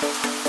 Música